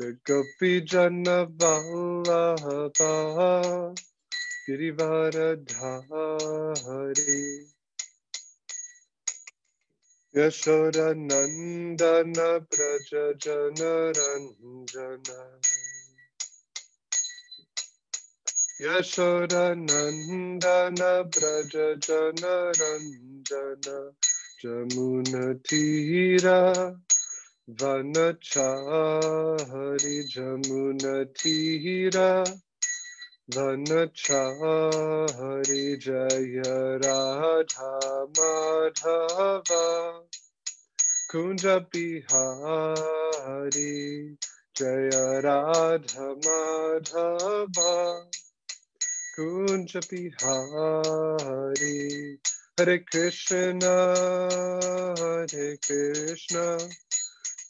Girivaradhari Gopi Jana Vallabha Girivaradhari Yashoda Nandana Braja Jana Ranjana Yashoda Nandana Braja Jana Ranjana Jamuna Tira Vanachari Jamuna Tira Vanachari Jaya Radha Madhava Kunja Bihari Jaya Radha Madhava Kunja Bihari Hare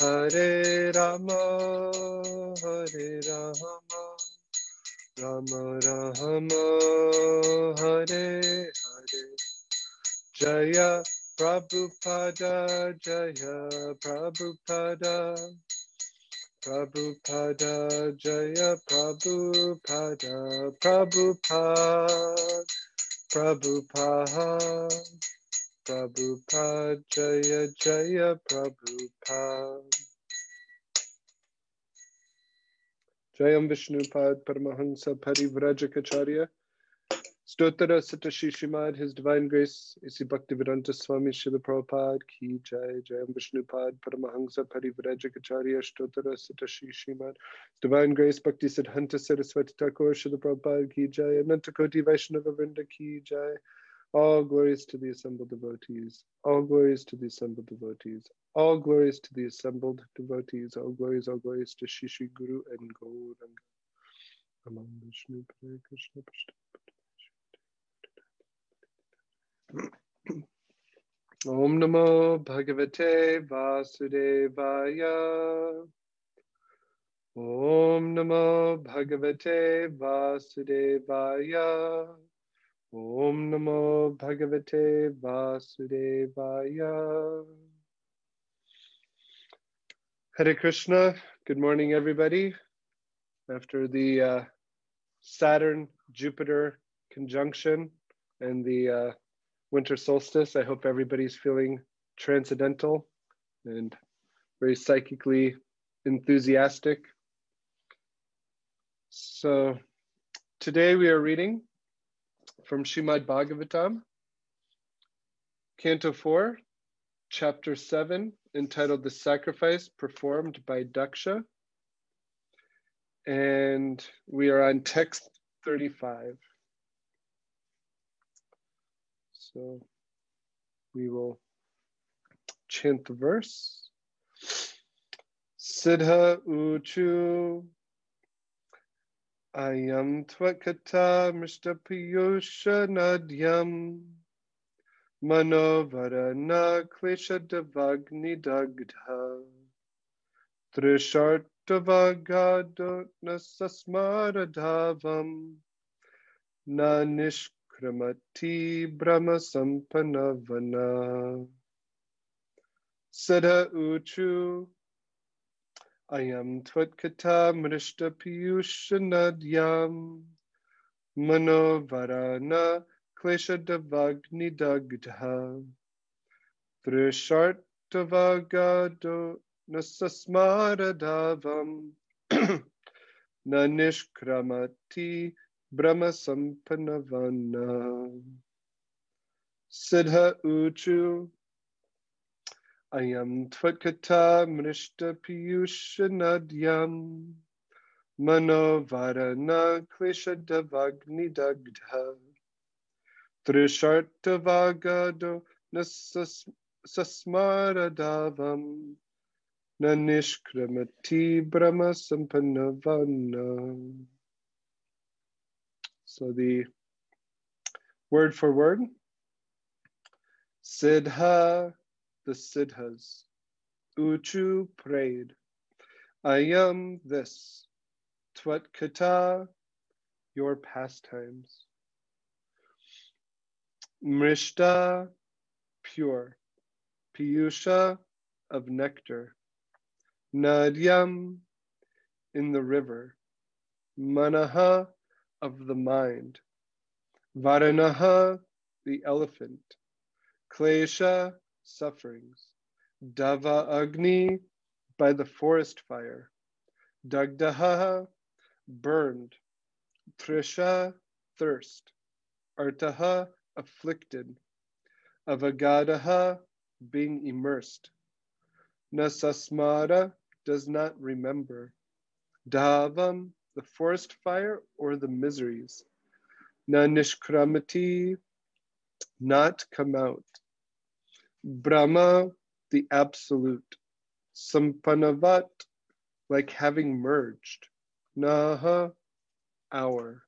Hare Rama Hare Rama Rama Rama Hare Hare. Jaya Prabhupada Jaya Prabhupada. Prabhupada Jaya Prabhupada Prabhupada. Prabhupada Prabhupada Jaya Jaya Prabhupada Jayam Vishnupad Paramahansa Parivrajacharya Stotara Satashi Shrimad His Divine Grace Isi Bhaktivedanta Swami Srila Prabhupada Ki Jai Jayam Vishnupad Paramahansa Parivrajacharya Stotara Satashi Shrimad Divine Grace Bhakti Siddhanta Saraswati Thakur Srila Prabhupada Ki Jai Anantakoti Vaishnava Vrinda Ki Jai all glories to the assembled devotees. All glories to the assembled devotees. All glories to the assembled devotees. All glories, all glories to Shishi Guru and Gauranga. Among Vishnu, Krishna, Om Namo Bhagavate Vasudevaya. Om Namo Bhagavate Vasudevaya. Om Namo Bhagavate Vasudevaya. Hare Krishna. Good morning, everybody. After the uh, Saturn Jupiter conjunction and the uh, winter solstice, I hope everybody's feeling transcendental and very psychically enthusiastic. So today we are reading from Shrimad Bhagavatam, Canto 4, Chapter 7, entitled The Sacrifice Performed by Daksha. And we are on text 35. So we will chant the verse. Siddha Uchu Ayam tvakata mrishtapiyusha nadyam manovarana klesha davagni dagdha trishartavagado na nishkramati brahma sampanavana Siddha Uchu Ayam tvatkata mrishta piyushanadyam manovarana klesha davagni dagdha trishartavagado nasasmaradavam na nishkramati Brahma Sampanavana. Siddha Uchu. Ayam Tvatkata Mrishta Piyushanadyam. Manovarana Dagdha. Trishartavagado Nasasmaradavam. Nanishkramati Brahma Sampanavana. So the word for word, Siddha, the Siddhas, Uchu prayed, I am this, Twatkata, your pastimes. Mrishta, pure. Piyusha, of nectar. Nadyam, in the river. Manaha, of the mind. Varanaha, the elephant. Klesha, sufferings. Dava Agni, by the forest fire. Dagdaha, burned. Trisha, thirst. Artaha, afflicted. Avagadaha, being immersed. Nasasmara, does not remember. Davam, the forest fire or the miseries. Na nishkramati, not come out. Brahma, the absolute. Sampanavat, like having merged. Naha, our.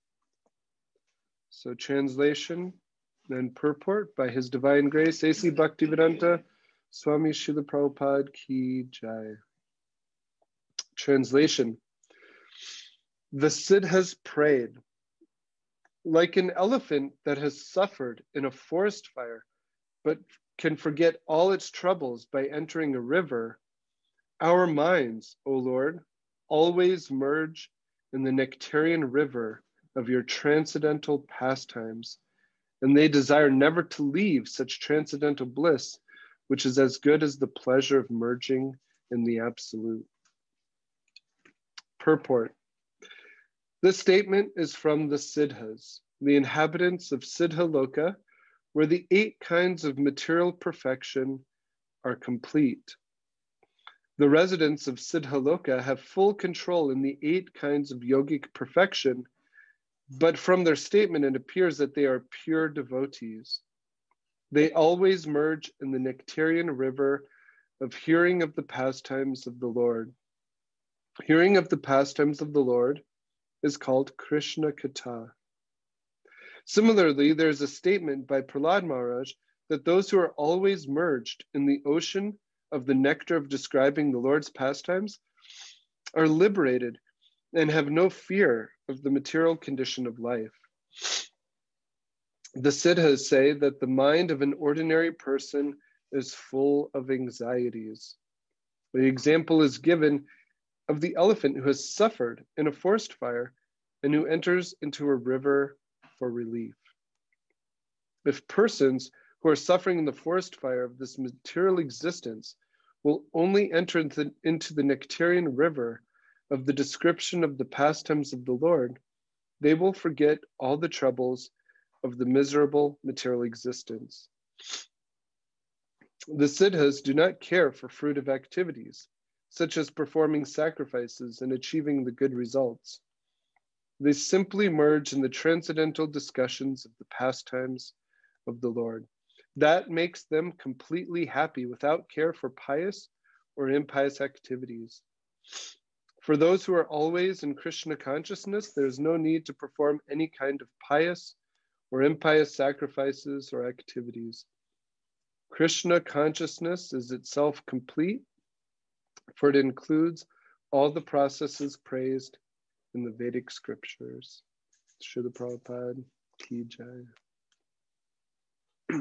So translation and purport by His Divine Grace, A.C. Bhaktivedanta Swami Srila Prabhupada Ki Jai. Translation the Siddhas prayed. Like an elephant that has suffered in a forest fire, but can forget all its troubles by entering a river, our minds, O Lord, always merge in the nectarian river of your transcendental pastimes, and they desire never to leave such transcendental bliss, which is as good as the pleasure of merging in the absolute. Purport this statement is from the Siddhas, the inhabitants of Siddha Loka, where the eight kinds of material perfection are complete. The residents of Siddha Loka have full control in the eight kinds of yogic perfection, but from their statement, it appears that they are pure devotees. They always merge in the nectarian river of hearing of the pastimes of the Lord. Hearing of the pastimes of the Lord is called Krishna Katha. Similarly, there's a statement by Prahlad Maharaj that those who are always merged in the ocean of the nectar of describing the Lord's pastimes are liberated and have no fear of the material condition of life. The Siddhas say that the mind of an ordinary person is full of anxieties. The example is given of the elephant who has suffered in a forest fire and who enters into a river for relief. If persons who are suffering in the forest fire of this material existence will only enter into, into the nectarian river of the description of the pastimes of the Lord, they will forget all the troubles of the miserable material existence. The siddhas do not care for fruitive activities, such as performing sacrifices and achieving the good results. They simply merge in the transcendental discussions of the pastimes of the Lord. That makes them completely happy without care for pious or impious activities. For those who are always in Krishna consciousness, there's no need to perform any kind of pious or impious sacrifices or activities. Krishna consciousness is itself complete, for it includes all the processes praised in the Vedic scriptures. Srila Prabhupada, Ki Jai.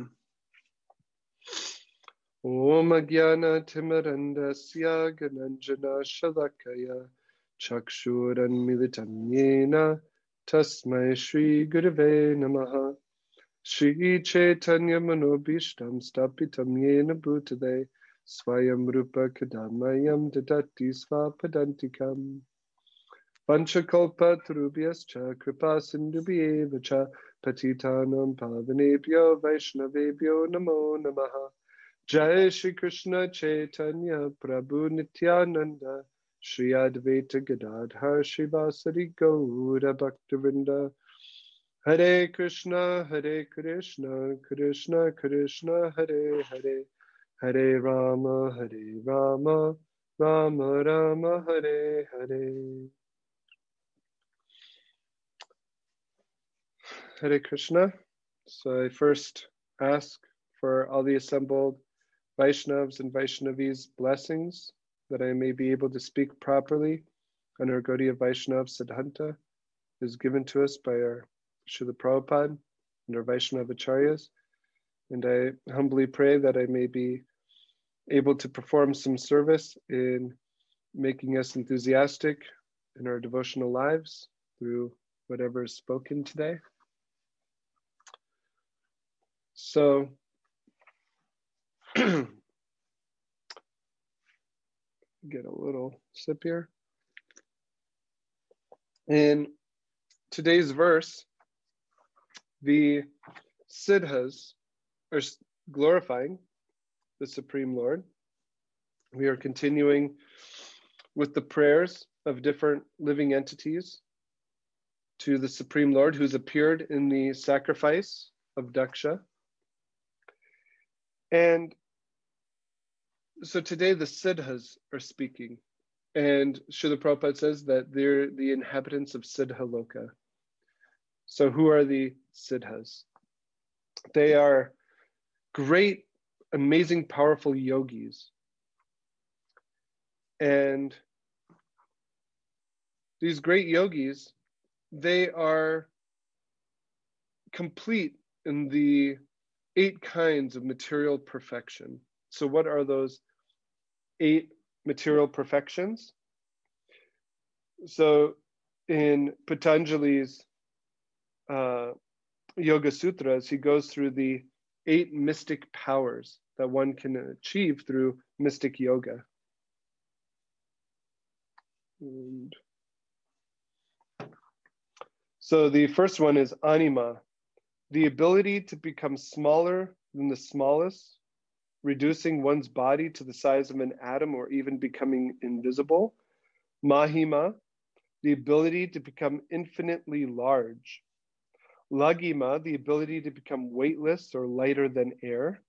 Om Agyana Timarandasya Gananjana Shalakaya Chakshuran Militam Yena Tasmai Shri Gurave Namaha Shri Chaitanya Manobishtam Stapitam Yena Bhutale Swayam Rupa Kadamayam Dadati Svapadantikam Vanchakalpa Tarubhyascha Kripa Sindhubhyeva cha Patitanam Pavanebhyo Vaishnavebhyo Namo Namaha. Jai Shri Krishna Chaitanya Prabhu Nityananda. Shri Advaita Gadadhar Srivasadi Gaura Bhaktivinoda Hare Krishna Hare Krishna Krishna Krishna Hare Hare. Hare Rama Hare Rama Rama Rama Hare Hare Hare Krishna. So I first ask for all the assembled Vaishnavas and Vaishnavis blessings that I may be able to speak properly on our Gaudiya Vaishnav Siddhanta is given to us by our Srila Prabhupada and our Vaishnava Acharyas. And I humbly pray that I may be able to perform some service in making us enthusiastic in our devotional lives through whatever is spoken today. So, get a little sip here. In today's verse, the Siddhas are glorifying the Supreme Lord. We are continuing with the prayers of different living entities to the Supreme Lord who's appeared in the sacrifice of Daksha. And so today the Siddhas are speaking. And Srila Prabhupada says that they're the inhabitants of Siddha Loka. So who are the Siddhas? They are great, amazing, powerful yogis. And these great yogis, they are complete in the eight kinds of material perfection. So, what are those eight material perfections? So, in Patanjali's uh, Yoga Sutras, he goes through the eight mystic powers that one can achieve through mystic yoga. And so the first one is anima, the ability to become smaller than the smallest, reducing one's body to the size of an atom or even becoming invisible. Mahima, the ability to become infinitely large. Laghima, the ability to become weightless or lighter than air.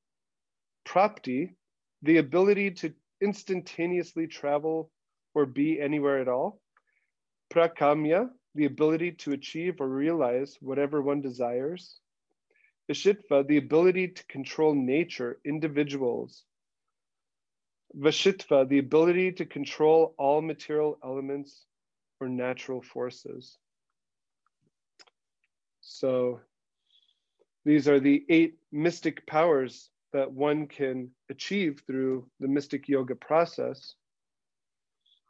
Prapti, the ability to instantaneously travel or be anywhere at all. Prakamya, the ability to achieve or realize whatever one desires. Ishitva, the ability to control nature, individuals. Vashitva, the ability to control all material elements or natural forces. So these are the eight mystic powers that one can achieve through the mystic yoga process.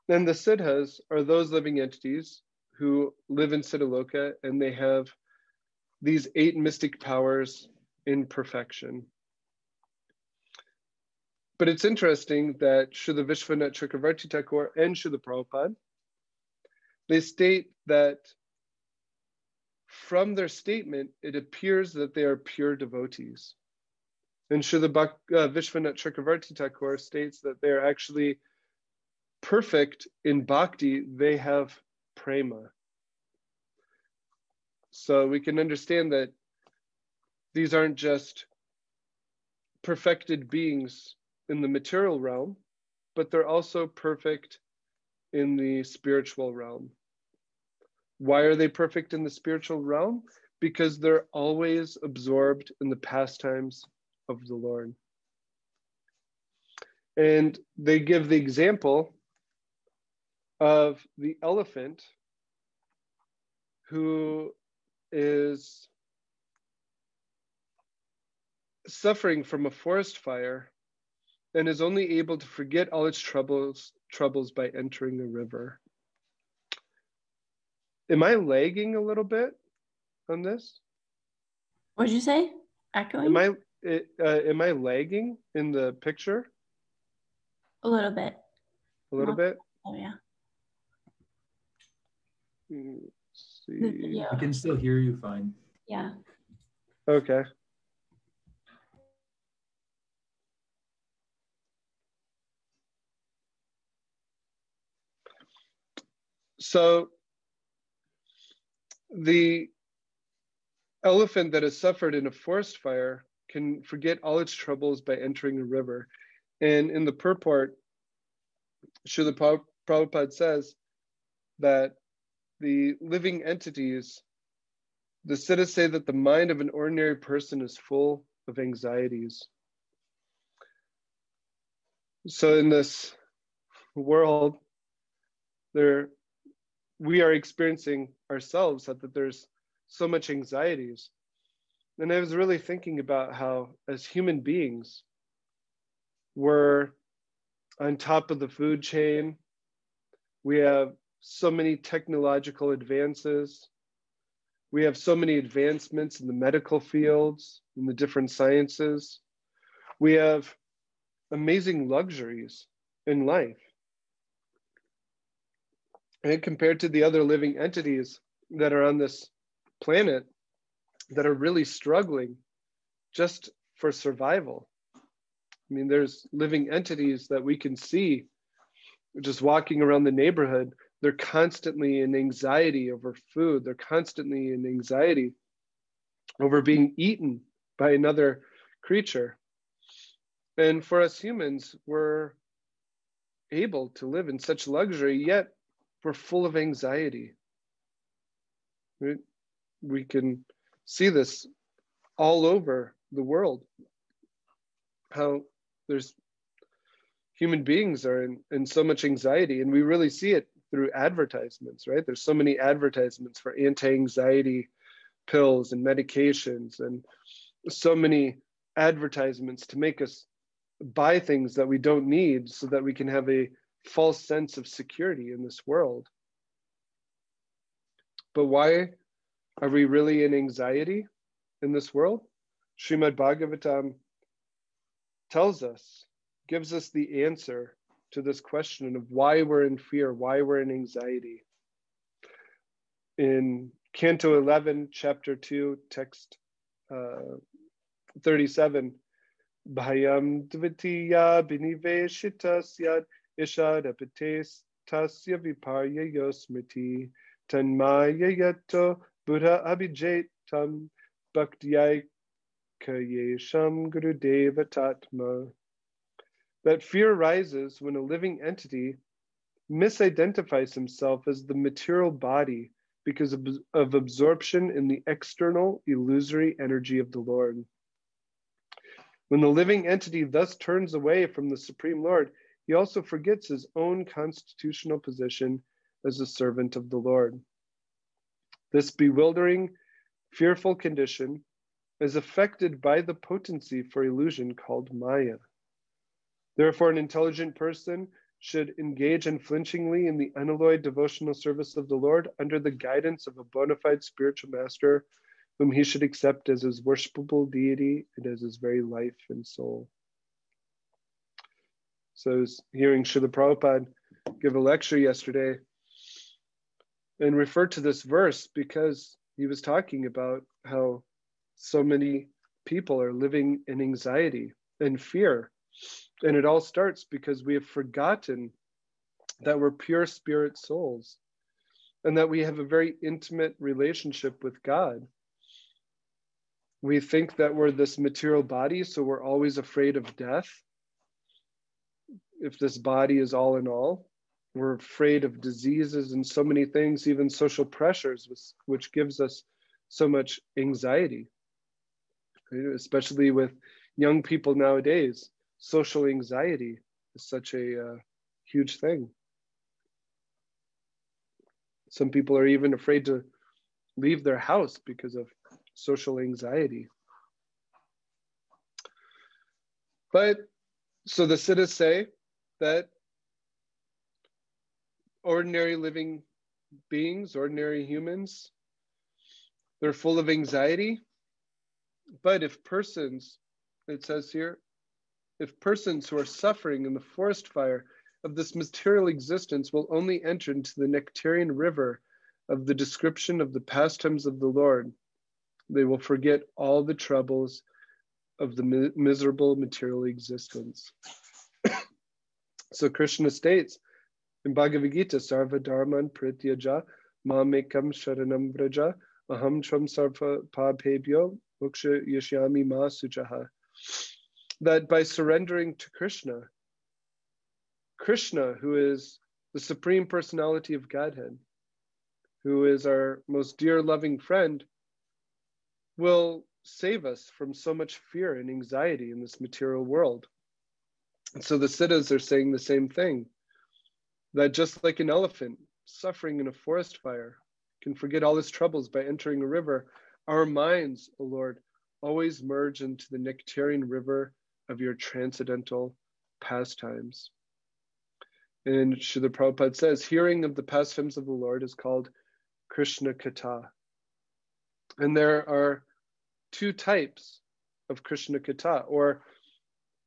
Then the siddhas are those living entities who live in Siddhaloka and they have these eight mystic powers in perfection. But it's interesting that Srila Vishwanath Chakravarti Thakur and Srila Prabhupada, they state that from their statement, it appears that they are pure devotees. And Srila Bhak- uh, Vishwanath Chakravarti Thakur states that they are actually perfect in bhakti, they have prema. So we can understand that these aren't just perfected beings in the material realm, but they're also perfect in the spiritual realm. Why are they perfect in the spiritual realm? Because they're always absorbed in the pastimes of the Lord. And they give the example of the elephant who is suffering from a forest fire and is only able to forget all its troubles troubles by entering a river. Am I lagging a little bit on this? What'd you say? Echoing? Am I uh, am I lagging in the picture? A little bit. A little bit. Oh yeah. Let's The see. video. I can still hear you fine. Yeah. Okay. So the elephant that has suffered in a forest fire can forget all its troubles by entering a river. And in the purport, Srila Prab- Prabhupada says that the living entities, the Siddhas say that the mind of an ordinary person is full of anxieties. So in this world, there we are experiencing ourselves that, that there's so much anxieties. And I was really thinking about how, as human beings, we're on top of the food chain. We have so many technological advances. We have so many advancements in the medical fields, in the different sciences. We have amazing luxuries in life. And compared to the other living entities that are on this planet that are really struggling just for survival. I mean, there's living entities that we can see just walking around the neighborhood. They're constantly in anxiety over food, they're constantly in anxiety over being eaten by another creature. And for us humans, we're able to live in such luxury, yet we're full of anxiety. We, we can see this all over the world. How there's human beings are in, in so much anxiety, and we really see it through advertisements, right? There's so many advertisements for anti-anxiety pills and medications, and so many advertisements to make us buy things that we don't need so that we can have a false sense of security in this world. But why are we really in anxiety in this world? Srimad Bhagavatam tells us, gives us the answer to this question of why we're in fear, why we're in anxiety. In Canto 11, Chapter 2, text uh, 37, Bhayam dvitiya biniveshitas yad ishadapates tasya viparya yosmriti tanmaya yato buddha abhijetam bhaktyai kayesham gurudeva tatma. That fear arises when a living entity misidentifies himself as the material body because of, of absorption in the external illusory energy of the Lord. When the living entity thus turns away from the Supreme Lord, he also forgets his own constitutional position as a servant of the Lord. This bewildering, fearful condition is affected by the potency for illusion called Maya. Therefore, an intelligent person should engage unflinchingly in the unalloyed devotional service of the Lord under the guidance of a bona fide spiritual master whom he should accept as his worshipable deity and as his very life and soul. So I was hearing Srila Prabhupada give a lecture yesterday and refer to this verse because he was talking about how so many people are living in anxiety and fear. And it all starts because we have forgotten that we're pure spirit souls and that we have a very intimate relationship with God. We think that we're this material body, so we're always afraid of death. If this body is all in all, we're afraid of diseases and so many things, even social pressures, which, gives us so much anxiety, especially with young people nowadays. Social anxiety is such a uh, huge thing. Some people are even afraid to leave their house because of social anxiety. But so the Siddhas say that ordinary living beings, ordinary humans, they're full of anxiety. But if persons, it says here, if persons who are suffering in the forest fire of this material existence will only enter into the nectarian river of the description of the pastimes of the Lord, they will forget all the troubles of the mi- miserable material existence. so Krishna states in Bhagavad Gita, Sarva Dharman Prityaja Mamekam Sharanam Vraja Aham Tram Sarva Pabhebhyo Moksha Yashyami Ma. That by surrendering to Krishna, Krishna, who is the Supreme Personality of Godhead, who is our most dear, loving friend, will save us from so much fear and anxiety in this material world. And so the Siddhas are saying the same thing that just like an elephant suffering in a forest fire can forget all his troubles by entering a river, our minds, O Lord, always merge into the nectarian river of your transcendental pastimes. And Srila Prabhupada says, hearing of the pastimes of the Lord is called Krishna Katha. And there are two types of Krishna Katha, or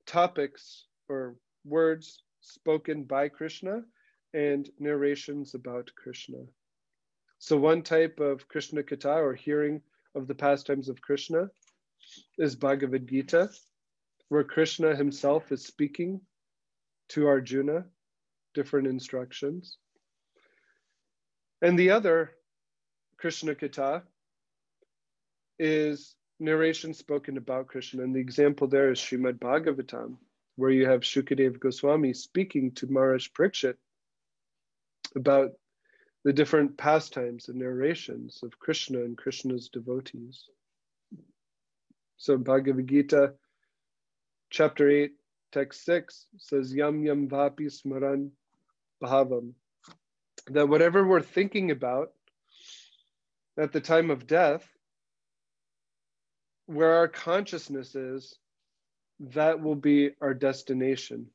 topics or words spoken by Krishna and narrations about Krishna. So, one type of Krishna Katha, or hearing of the pastimes of Krishna, is Bhagavad Gita, where Krishna himself is speaking to Arjuna different instructions. And the other Krishna Katha is narration spoken about Krishna. And the example there is Srimad Bhagavatam, where you have Shukadev Goswami speaking to Maharaj Parikshit about the different pastimes and narrations of Krishna and Krishna's devotees. So Bhagavad Gita, chapter 8, text 6 says, Yam Yam Vapi Smaran Bhavam. That whatever we're thinking about at the time of death, where our consciousness is, that will be our destination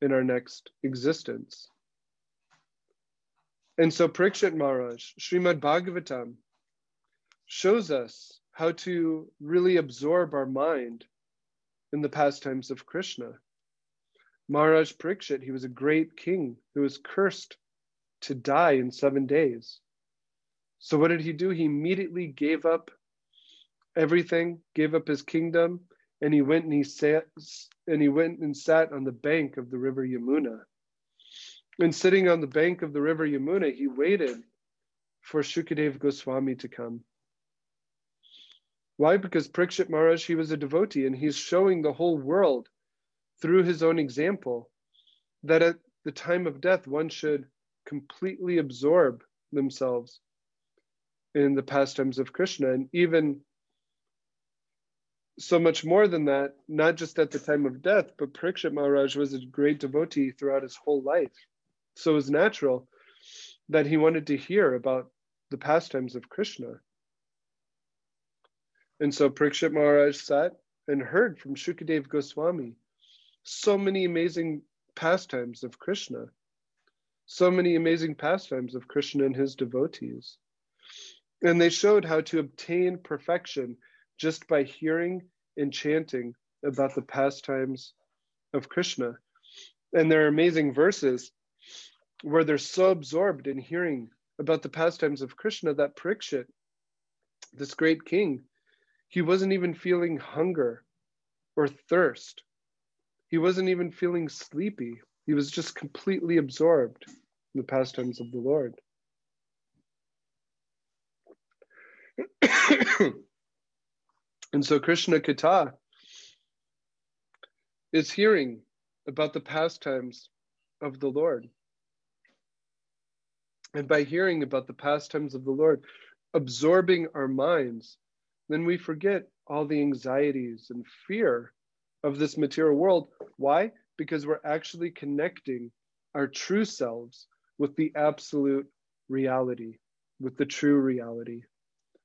in our next existence. And so Parikshit Maharaj, Srimad Bhagavatam, shows us how to really absorb our mind in the pastimes of Krishna. Maharaj Parikshit, he was a great king who was cursed to die in seven days. So what did he do? He immediately gave up everything, gave up his kingdom, and he went and he sat and he went and sat on the bank of the river Yamuna. And sitting on the bank of the river Yamuna, he waited for Shukadev Goswami to come. Why? Because Parikshit Maharaj, he was a devotee and he's showing the whole world through his own example that at the time of death, one should completely absorb themselves in the pastimes of Krishna. And even so much more than that, not just at the time of death, but Parikshit Maharaj was a great devotee throughout his whole life. So it was natural that he wanted to hear about the pastimes of Krishna. And so Parikshit Maharaj sat and heard from Shukadev Goswami so many amazing pastimes of Krishna, so many amazing pastimes of Krishna and his devotees. And they showed how to obtain perfection just by hearing and chanting about the pastimes of Krishna. And there are amazing verses where they're so absorbed in hearing about the pastimes of Krishna that Parikshit, this great king, he wasn't even feeling hunger or thirst. He wasn't even feeling sleepy. He was just completely absorbed in the pastimes of the Lord. and so Krishna Katha is hearing about the pastimes of the Lord. And by hearing about the pastimes of the Lord, absorbing our minds, then we forget all the anxieties and fear of this material world. Why? Because we're actually connecting our true selves with the absolute reality, with the true reality.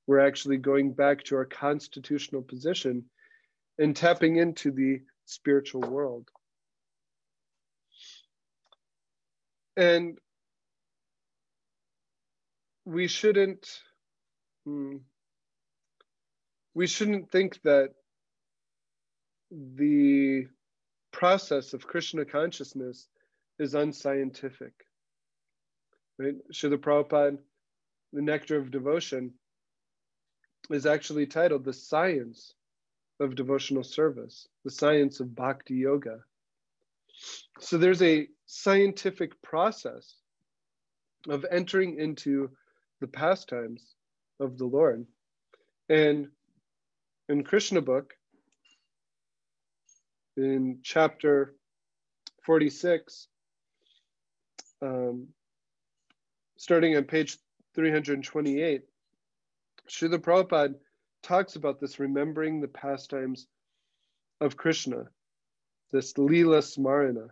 We're actually going back to our constitutional position and tapping into the spiritual world. And we shouldn't hmm, we shouldn't think that the process of Krishna consciousness is unscientific. right? Srila Prabhupada, the Nectar of Devotion, is actually titled The Science of Devotional Service, the Science of Bhakti Yoga. So there's a scientific process of entering into the pastimes of the Lord. And in Krishna book, in chapter 46, um, starting on page 328, Srila Prabhupada talks about this remembering the pastimes of Krishna, this Leela Smarana.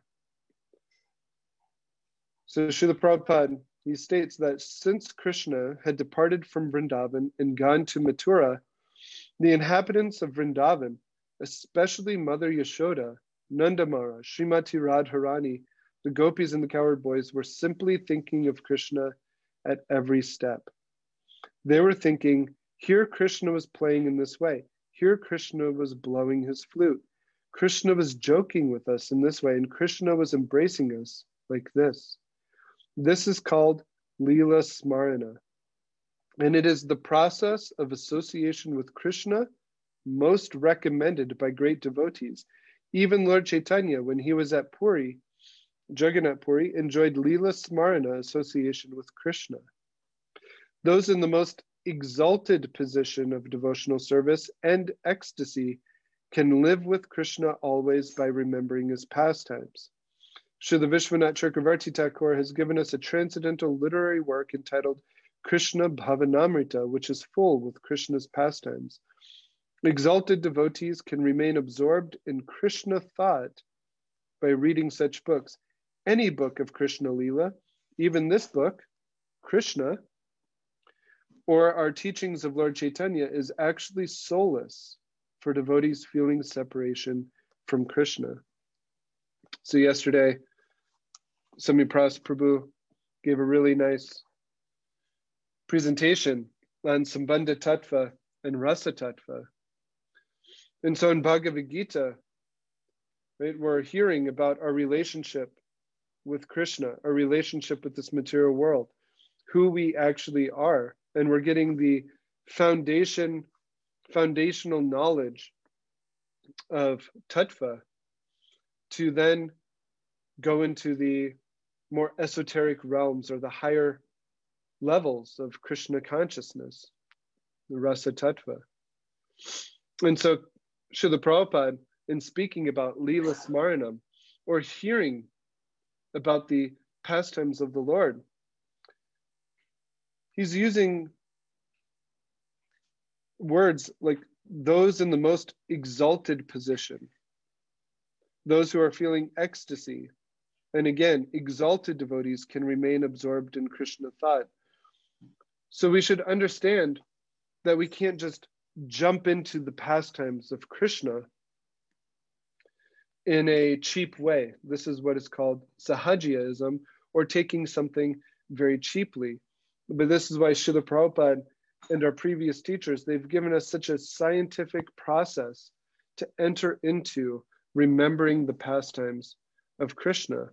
So Srila Prabhupada, he states that since Krishna had departed from Vrindavan and gone to Mathura, the inhabitants of Vrindavan, especially Mother Yashoda, Nandamara, Srimati Radharani, the gopis and the cowherd boys were simply thinking of Krishna at every step. They were thinking, here Krishna was playing in this way. Here Krishna was blowing his flute. Krishna was joking with us in this way, and Krishna was embracing us like this. This is called Leela Smarana. And it is the process of association with Krishna most recommended by great devotees. Even Lord Chaitanya, when he was at Puri, Jagannath Puri, enjoyed Leela Smarana association with Krishna. Those in the most exalted position of devotional service and ecstasy can live with Krishna always by remembering his pastimes. Srila Vishwanath Chakravarti Thakur has given us a transcendental literary work entitled Krishna Bhavanamrita, which is full with Krishna's pastimes. Exalted devotees can remain absorbed in Krishna thought by reading such books. Any book of Krishna Lila, even this book, Krishna, or our teachings of Lord Chaitanya is actually solace for devotees feeling separation from Krishna. So yesterday, Sami Pras Prabhu gave a really nice presentation on Sambandha Tattva and Rasa Tattva. And so in Bhagavad Gita, right, we're hearing about our relationship with Krishna, our relationship with this material world, who we actually are and we're getting the foundation foundational knowledge of tattva to then go into the more esoteric realms or the higher levels of krishna consciousness the rasa tattva and so Srila Prabhupada, in speaking about Leela Smaranam, or hearing about the pastimes of the Lord, he's using words like those in the most exalted position, those who are feeling ecstasy. And again, exalted devotees can remain absorbed in Krishna thought. So we should understand that we can't just jump into the pastimes of Krishna in a cheap way. This is what is called sahajiaism, or taking something very cheaply. But this is why Srila Prabhupada and our previous teachers, they've given us such a scientific process to enter into remembering the pastimes of Krishna.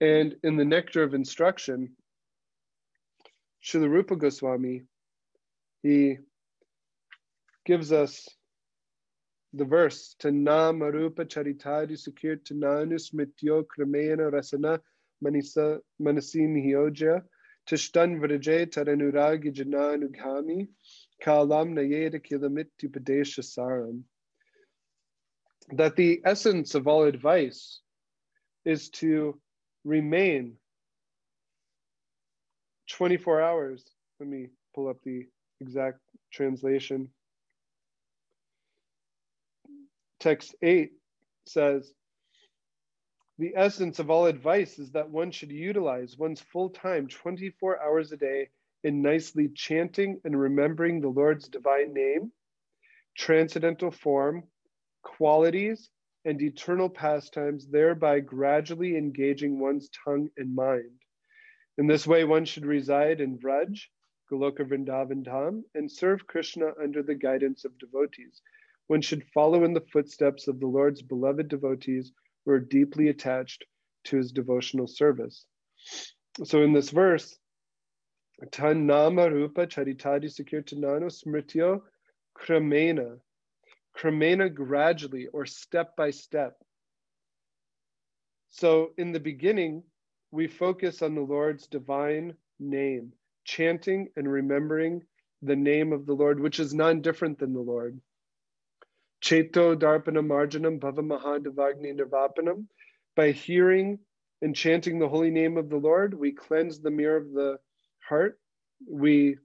And in the Nectar of Instruction, Srila Rupa Goswami, he gives us the verse to Marupa Charitadi Sukirtananu Smityo Kramena Rasana Manisa Manasin Hyoja Tishtan Vraje Taranuragi Jananugami Kalam Nayeda Kilamiti Padesha Saram. That the essence of all advice is to remain 24 hours. Let me pull up the exact translation. Text 8 says, the essence of all advice is that one should utilize one's full time 24 hours a day in nicely chanting and remembering the Lord's divine name, transcendental form, qualities, and eternal pastimes, thereby gradually engaging one's tongue and mind. In this way, one should reside in Vraj, Goloka Vrindavan Dham, and serve Krishna under the guidance of devotees. One should follow in the footsteps of the Lord's beloved devotees who are deeply attached to his devotional service. So in this verse, tan nama rupa charitadi sakirtanano smrityo kramena, kramena gradually or step by step. So in the beginning, we focus on the Lord's divine name, chanting and remembering the name of the Lord, which is none different than the Lord. Cheto darpanam marjanam bhava mahadavagni nirvapanam. By hearing and chanting the holy name of the Lord, we cleanse the mirror of the heart. We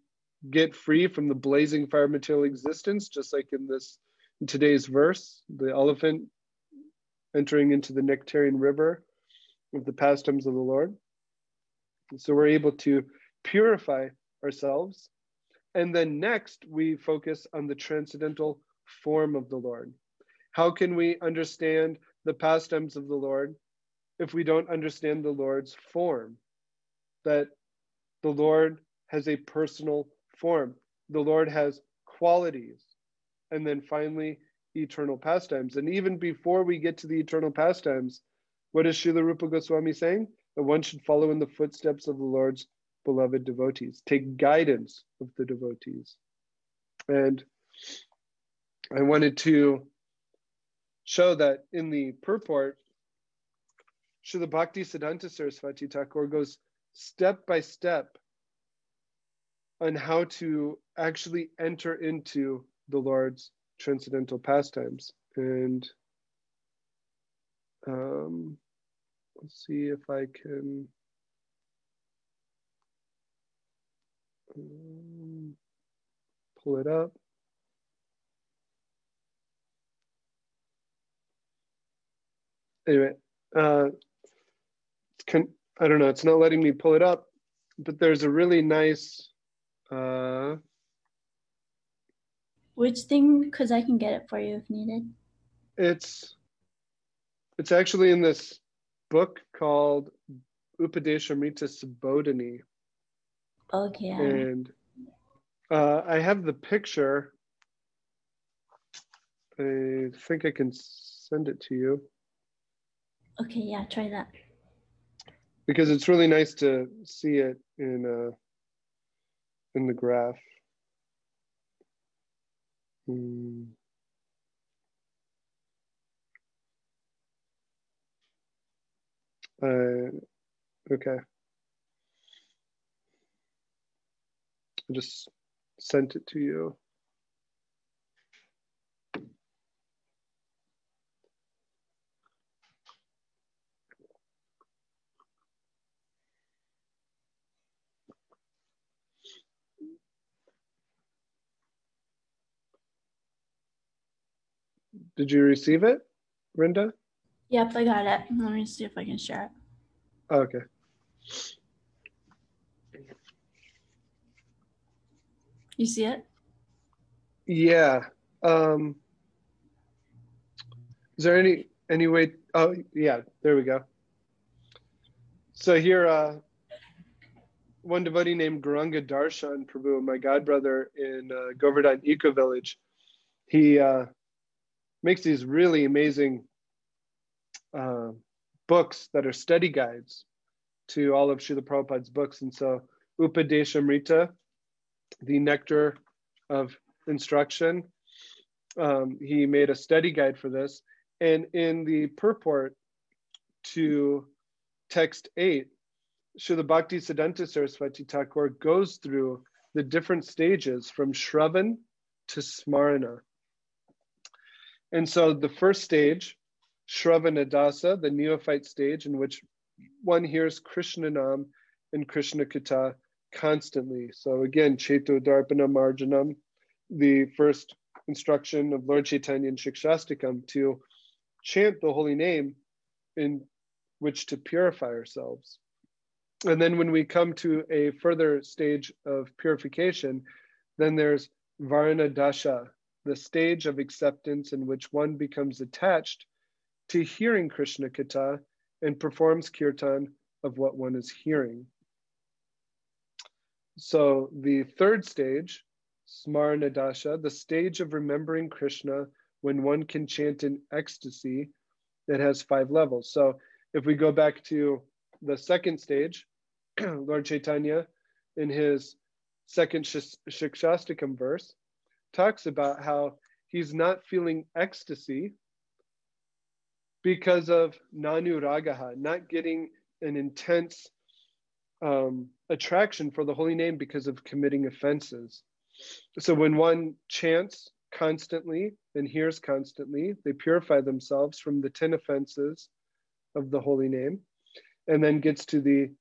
get free from the blazing fire material existence, just like in this in today's verse, the elephant entering into the nectarian river of the pastimes of the Lord. so we're able to purify ourselves. And then next, we focus on the transcendental form of the Lord. How can we understand the pastimes of the Lord if we don't understand the Lord's form? That the Lord has a personal form, the Lord has qualities, and then finally, eternal pastimes. And even before we get to the eternal pastimes, what is Srila Rupa Goswami saying? That one should follow in the footsteps of the Lord's beloved devotees, take guidance of the devotees. And I wanted to show that in the purport, Srila Bhakti Siddhanta Saraswati Thakur goes step by step on how to actually enter into the Lord's transcendental pastimes. And um, let's see if I can um, pull it up. Anyway, uh, can, I don't know, it's not letting me pull it up, but there's a really nice. Uh, Which thing? Because I can get it for you if needed. It's it's actually in this book called Upadeshamrita Subodhini. Okay. And uh, I have the picture. I think I can send it to you. Okay, yeah, try that. Because it's really nice to see it in uh, in the graph. Hmm. Uh, okay. I just sent it to you. Did you receive it, Rinda? Yep, I got it. Let me see if I can share it. Okay. You see it? Yeah. Um, is there any any way? Oh, yeah. There we go. So here, uh, one devotee named Gauranga Darshan Prabhu, my godbrother in uh, Govardhan Eco Village, he uh, makes these really amazing uh, books that are study guides to all of Srila Prabhupada's books. And so Upadeshamrita, the nectar of instruction, um, he made a study guide for this. And in the purport to text eight, Srila Bhakti Siddhanta Saraswati Thakur goes through the different stages from Shravan to Smarana. And so the first stage, Shravanadasa, the neophyte stage in which one hears Krishna Nam and Krishna Katha constantly. So again, Cheto Darpana Marjanam, the first instruction of Lord Chaitanya and Shikshastakam to chant the holy name in which to purify ourselves. And then when we come to a further stage of purification, then there's Varna Dasha, the stage of acceptance in which one becomes attached to hearing Krishna Katha and performs kirtan of what one is hearing. So the third stage, Smarna Dasha, the stage of remembering Krishna when one can chant in ecstasy, that has five levels. So if we go back to the second stage, Lord Chaitanya, in his second Shikshastakam verse, talks about how he's not feeling ecstasy because of nanu ragaha, not getting an intense um, attraction for the holy name because of committing offenses. So when one chants constantly and hears constantly, they purify themselves from the 10 offenses of the holy name, and then gets to the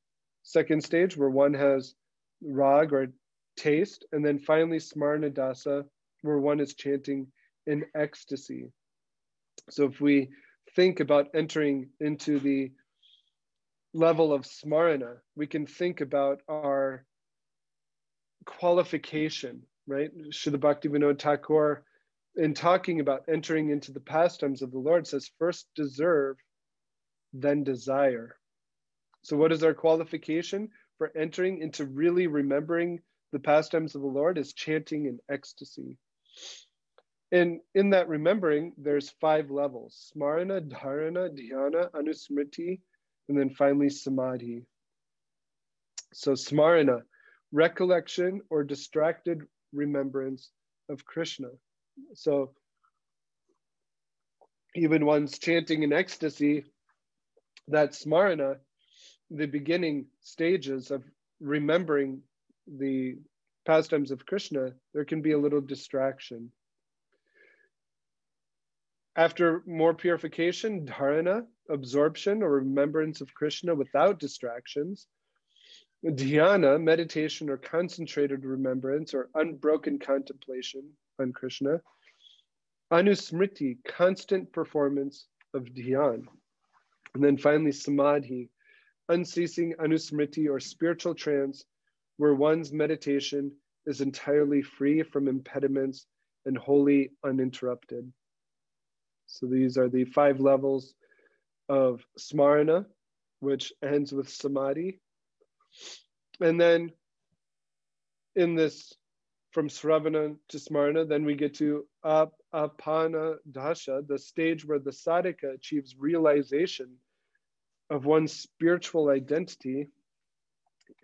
second stage where one has rag or taste, and then finally smarna dasa, where one is chanting in ecstasy. So if we think about entering into the level of smarana, we can think about our qualification, right? Srila Bhaktivinoda Thakur, in talking about entering into the pastimes of the Lord, says first deserve, then desire. So, what is our qualification for entering into really remembering the pastimes of the Lord? Is chanting in ecstasy. And in that remembering, there's five levels smarana, dharana, dhyana, anusmriti, and then finally samadhi. So smarana, recollection or distracted remembrance of Krishna. So even one's chanting in ecstasy, that smarana, the beginning stages of remembering the pastimes of Krishna, there can be a little distraction. After more purification, dharana, absorption or remembrance of Krishna without distractions. Dhyana, meditation or concentrated remembrance or unbroken contemplation on Krishna. Anusmriti, constant performance of dhyan. And then finally, samadhi, unceasing anusmriti or spiritual trance, where one's meditation is entirely free from impediments and wholly uninterrupted. So these are the five levels of smarana, which ends with samadhi. And then in this, from sravana to smarana, then we get to ap, apana dasha, the stage where the sadhaka achieves realization of one's spiritual identity.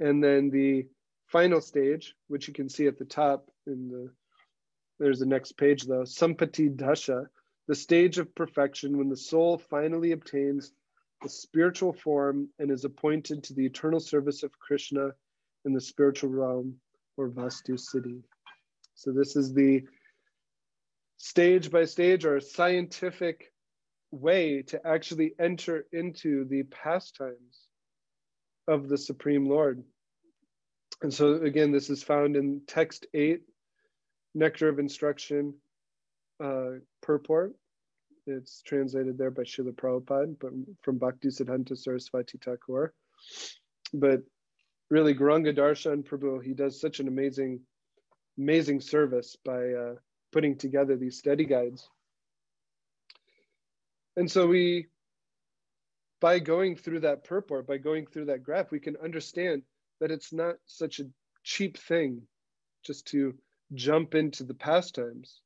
And then the final stage, which you can see at the top in the, there's the next page though, sampati dasha, the stage of perfection when the soul finally obtains the spiritual form and is appointed to the eternal service of Krishna in the spiritual realm or Vastu siddhi. So, this is the stage by stage or scientific way to actually enter into the pastimes of the Supreme Lord. And so, again, this is found in text eight, Nectar of Instruction, uh, purport. It's translated there by Srila Prabhupada, but from Bhakti Siddhanta Saraswati Thakur. But really, Gauranga Darshan Prabhu, he does such an amazing, amazing service by uh, putting together these study guides. And so we, by going through that purport, by going through that graph, we can understand that it's not such a cheap thing just to jump into the pastimes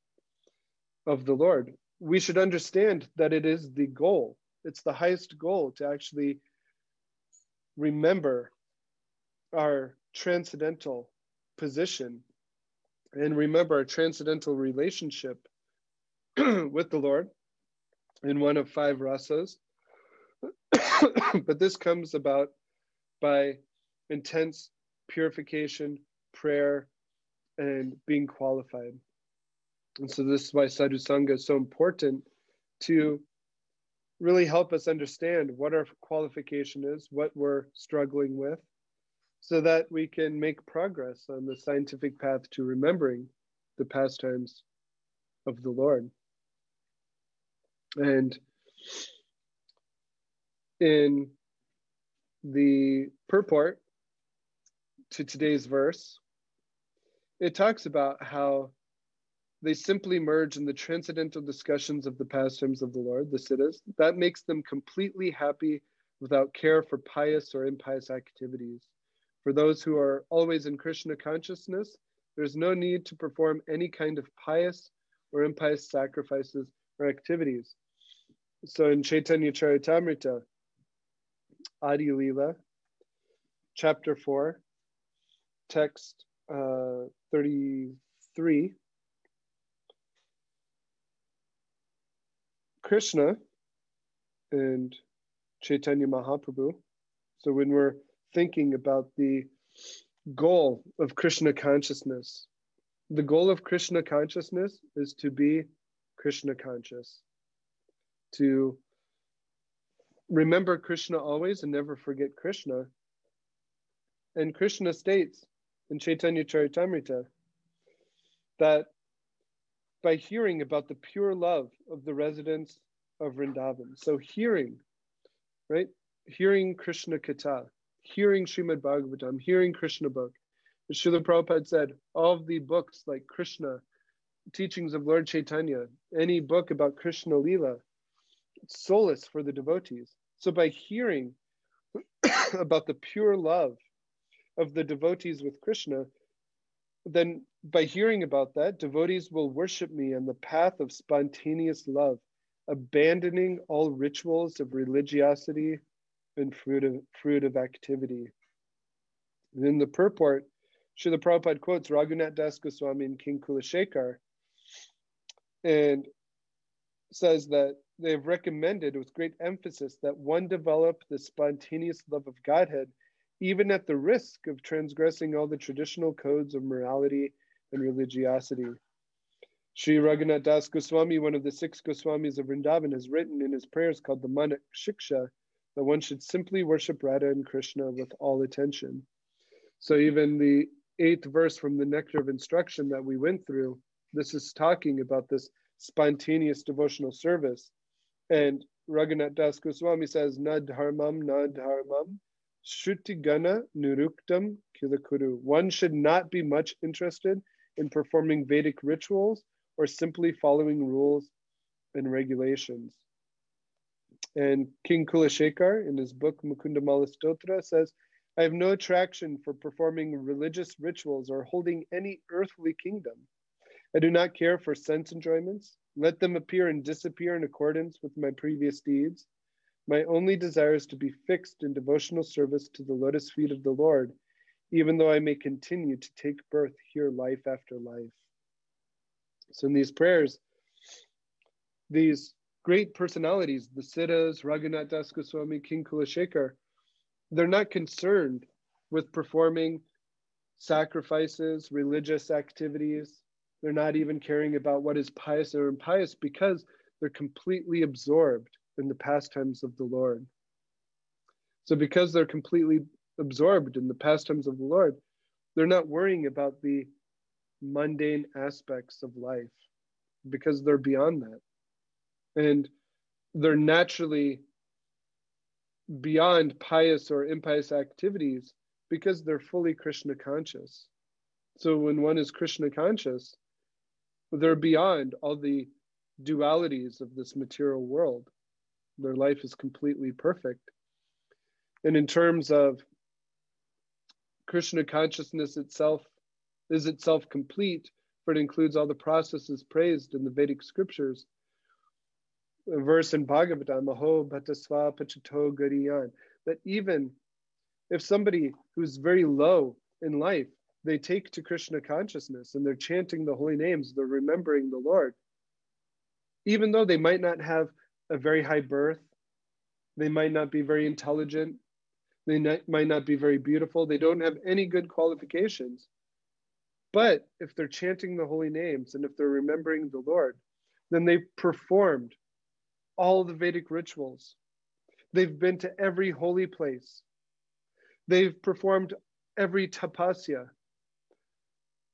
of the Lord. We should understand that it is the goal, it's the highest goal to actually remember our transcendental position and remember our transcendental relationship with the Lord in one of five rasas. but this comes about by intense purification, prayer, and being qualified. And so this is why Sadhu Sangha is so important to really help us understand what our qualification is, what we're struggling with, so that we can make progress on the scientific path to remembering the pastimes of the Lord. And in the purport to today's verse, it talks about how they simply merge in the transcendental discussions of the pastimes of the Lord, the siddhas. That makes them completely happy without care for pious or impious activities. For those who are always in Krishna consciousness, there's no need to perform any kind of pious or impious sacrifices or activities. So in Chaitanya Charitamrita, Adi Lila, chapter 4, text uh, 33, Krishna and Chaitanya Mahaprabhu. So when we're thinking about the goal of Krishna consciousness, the goal of Krishna consciousness is to be Krishna conscious, to remember Krishna always and never forget Krishna. And Krishna states in Chaitanya Charitamrita that by hearing about the pure love of the residents of Vrindavan, so hearing, right? Hearing Krishna Katha, hearing Srimad Bhagavatam, hearing Krishna book. As Srila Prabhupada said, all of the books like Krishna, teachings of Lord Chaitanya, any book about Krishna Lila, solace for the devotees. So by hearing about the pure love of the devotees with Krishna, then by hearing about that, devotees will worship me on the path of spontaneous love, abandoning all rituals of religiosity and fruit of, fruit of activity. And in the purport, Srila Prabhupada quotes Raghunath Das Goswami and King Kulashekar and says that they have recommended with great emphasis that one develop the spontaneous love of Godhead, even at the risk of transgressing all the traditional codes of morality and religiosity. Sri Raghunath Das Goswami, one of the six Goswamis of Vrindavan, has written in his prayers called the Manah Shiksha that one should simply worship Radha and Krishna with all attention. So even the eighth verse from the Nectar of Instruction that we went through, this is talking about this spontaneous devotional service and Raghunath Das Goswami says, Na dharmam, na dharmam, shruti gana nuruktam kilakuru. One should not be much interested in performing Vedic rituals or simply following rules and regulations. And King Kulashekar, in his book Mukundamala Stotra, says, I have no attraction for performing religious rituals or holding any earthly kingdom. I do not care for sense enjoyments. Let them appear and disappear in accordance with my previous deeds. My only desire is to be fixed in devotional service to the lotus feet of the Lord, even though I may continue to take birth here life after life. So, in these prayers, these great personalities, the Siddhas, Raghunath Das Goswami, King Kulashekar, they're not concerned with performing sacrifices, religious activities, they're not even caring about what is pious or impious because they're completely absorbed in the pastimes of the Lord. So, because they're completely absorbed in the pastimes of the Lord, they're not worrying about the mundane aspects of life because they're beyond that. And they're naturally beyond pious or impious activities because they're fully Krishna conscious. So, when one is Krishna conscious, they're beyond all the dualities of this material world. Their life is completely perfect. And in terms of Krishna consciousness itself, is itself complete, for it includes all the processes praised in the Vedic scriptures. A verse in Bhagavatam, Aho Bhatasva Pachato Gariyan, that even if somebody who's very low in life they take to Krishna consciousness and they're chanting the holy names, they're remembering the Lord. Even though they might not have a very high birth, they might not be very intelligent, they might not be very beautiful, they don't have any good qualifications. But if they're chanting the holy names and if they're remembering the Lord, then they've performed all the Vedic rituals. They've been to every holy place. They've performed every tapasya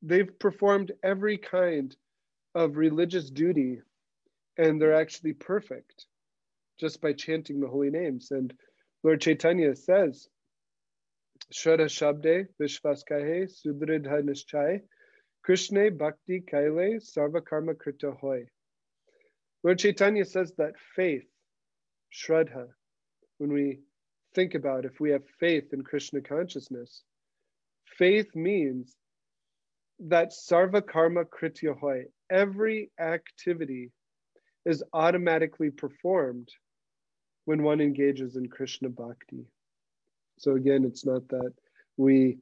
they've performed every kind of religious duty and they're actually perfect just by chanting the holy names. And Lord Chaitanya says, Shraddha Shabde Vishvaskahe Sudridha Nishchai Krishna Bhakti Kaile Sarva Karma Krita Hoy. Lord Chaitanya says that faith, Shraddha, when we think about if we have faith in Krishna consciousness, faith means that sarva karma kritya hoy, every activity is automatically performed when one engages in Krishna bhakti. So again, it's not that we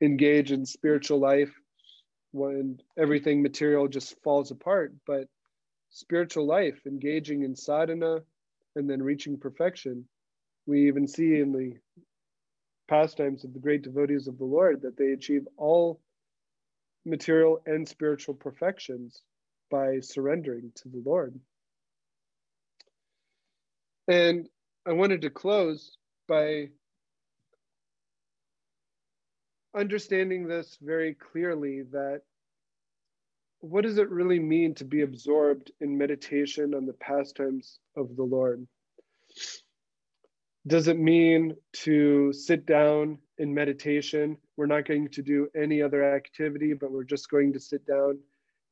engage in spiritual life when everything material just falls apart. But spiritual life, engaging in sadhana and then reaching perfection, we even see in the pastimes of the great devotees of the Lord that they achieve all material and spiritual perfections by surrendering to the Lord. And I wanted to close by understanding this very clearly that what does it really mean to be absorbed in meditation on the pastimes of the Lord? Does it mean to sit down in meditation? We're not going to do any other activity, but we're just going to sit down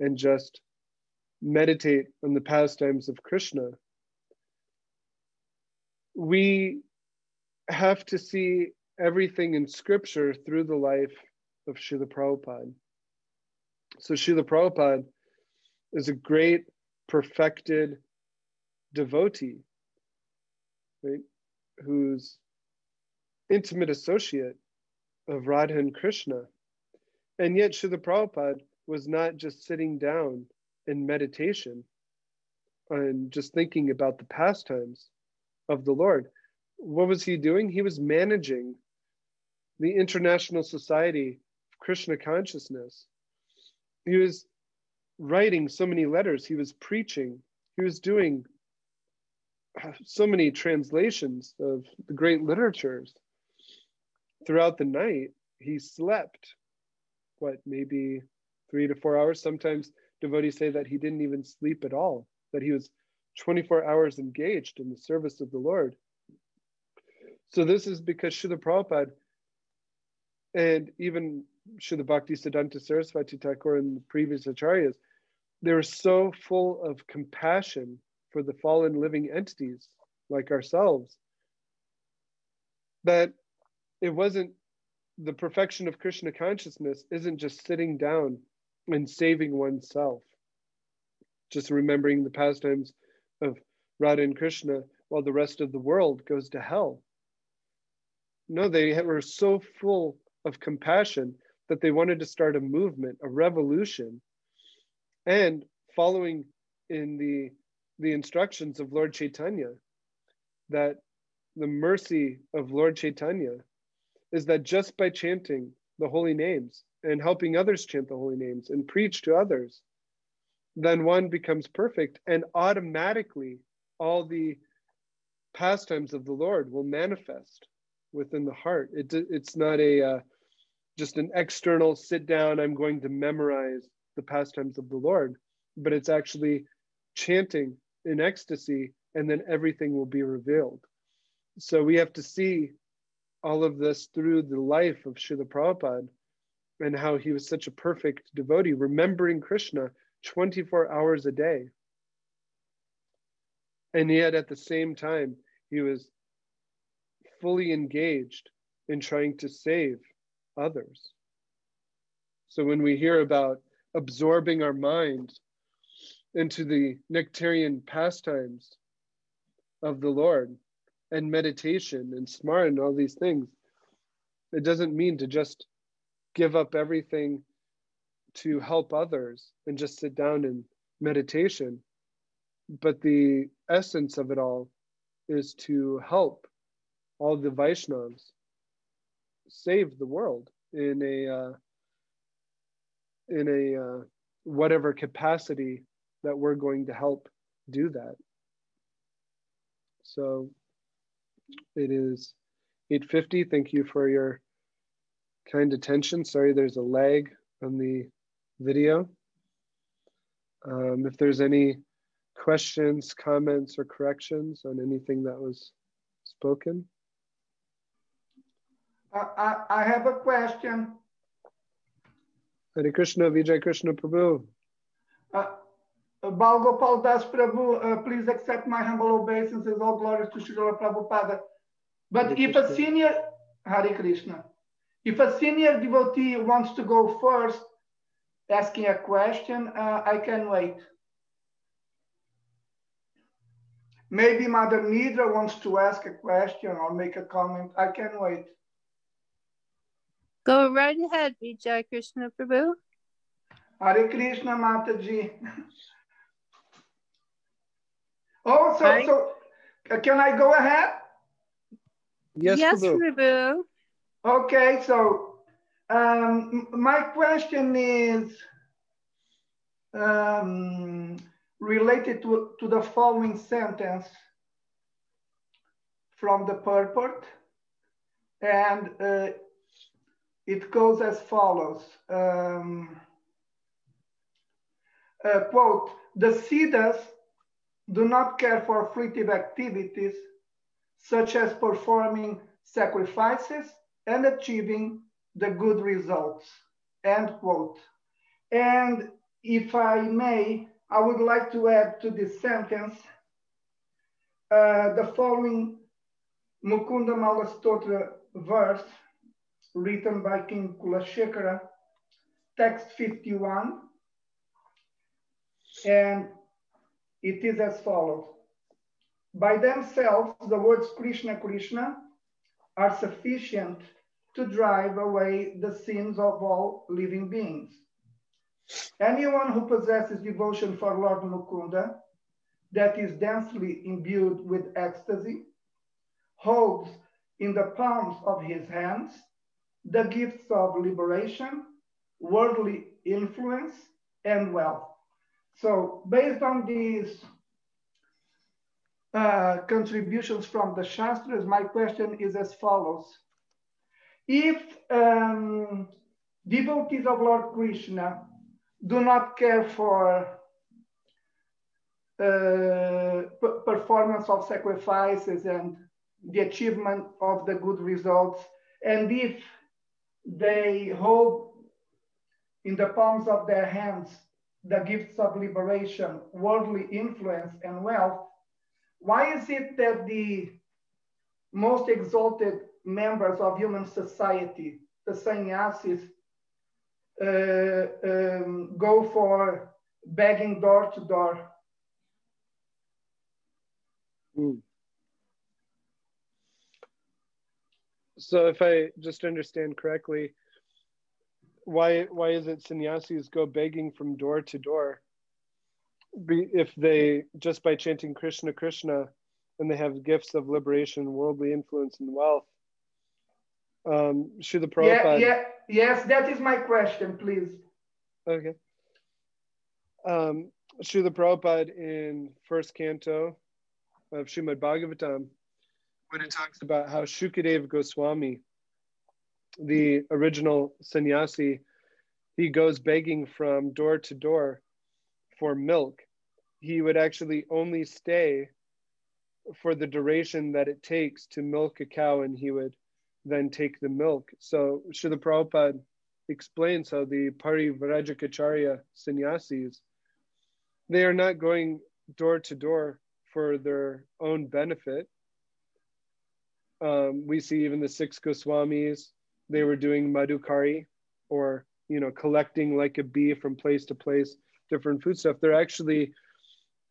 and just meditate on the pastimes of Krishna. We have to see everything in scripture through the life of Srila Prabhupada. So Srila Prabhupada is a great perfected devotee, right? Who's intimate associate of Radha and Krishna. And yet Srila Prabhupada was not just sitting down in meditation and just thinking about the pastimes of the Lord. What was he doing? He was managing the International Society of Krishna Consciousness. He was writing so many letters, he was preaching, he was doing so many translations of the great literatures. Throughout the night, he slept, what, maybe three to four hours. Sometimes devotees say that he didn't even sleep at all, that he was 24 hours engaged in the service of the Lord. So this is because Srila Prabhupada and even Srila Bhakti Siddhanta Saraswati Thakur and the previous acharyas, they were so full of compassion for the fallen living entities like ourselves that it wasn't the perfection of Krishna consciousness isn't just sitting down and saving oneself, just remembering the pastimes of Radha and Krishna while the rest of the world goes to hell. No, they were so full of compassion that they wanted to start a movement, a revolution, and following in the the instructions of Lord Chaitanya, that the mercy of Lord Chaitanya is that just by chanting the holy names and helping others chant the holy names and preach to others, then one becomes perfect and automatically all the pastimes of the Lord will manifest within the heart. It, it's not a uh, just an external sit down, I'm going to memorize the pastimes of the Lord, but it's actually chanting in ecstasy and then everything will be revealed. So we have to see all of this through the life of Srila Prabhupada and how he was such a perfect devotee, remembering Krishna 24 hours a day. And yet at the same time, he was fully engaged in trying to save others. So when we hear about absorbing our mind into the nectarian pastimes of the Lord and meditation and smart and all these things, it doesn't mean to just give up everything to help others and just sit down in meditation. But the essence of it all is to help all the Vaishnavas save the world in a uh, in a uh, whatever capacity that we're going to help do that. So it is 850. Thank you for your kind attention. Sorry, there's a lag on the video. Um, if there's any questions, comments, or corrections on anything that was spoken. I, I have a question. Hare Krishna, Vijay Krishna Prabhu. Uh, Balgopal Das Prabhu, uh, please accept my humble obeisances, all glories to Srila Prabhupada. But Hare if Krishna. a senior, Hare Krishna, if a senior devotee wants to go first, asking a question, uh, I can wait. Maybe Mother Nidra wants to ask a question or make a comment. I can wait. Go right ahead, Vijay Krishna Prabhu. Hare Krishna Mataji. Oh, so, Hi. so uh, can I go ahead? Yes, yes Prabhu. Prabhu. Okay, so um, my question is um, related to, to the following sentence from the purport. And uh, it goes as follows. Um, uh, quote, the Siddhas do not care for fruitive activities such as performing sacrifices and achieving the good results. End quote. And if I may, I would like to add to this sentence uh, the following Mukunda Mala Stotra verse written by King Kulashekara, text 51. And it is as follows. By themselves, the words Krishna, Krishna are sufficient to drive away the sins of all living beings. Anyone who possesses devotion for Lord Mukunda, that is densely imbued with ecstasy, holds in the palms of his hands the gifts of liberation, worldly influence, and wealth. So, based on these uh, contributions from the Shastras, my question is as follows. If um, devotees of Lord Krishna do not care for uh, performance of sacrifices and the achievement of the good results, and if they hold in the palms of their hands the gifts of liberation, worldly influence, and wealth, why is it that the most exalted members of human society, the sannyasis, uh, um, go for begging door to door? Mm. So if I just understand correctly, why why is it sannyasis go begging from door to door? Be, if they just by chanting Krishna Krishna and they have gifts of liberation, worldly influence, and wealth. Um, Srila Yeah, Prabhupada. yeah, yes, that is my question, please. Okay. Um, Srila Prabhupada in first canto of Srimad Bhagavatam, when it talks about how Shukadev Goswami, the original sannyasi, he goes begging from door to door for milk. He would actually only stay for the duration that it takes to milk a cow, and he would then take the milk. So Srila Prabhupada explains how the Parivrajakacharya sannyasis, they are not going door to door for their own benefit. Um, we see even the six Goswamis, they were doing madhukari or, you know, collecting like a bee from place to place, different food stuff. They're actually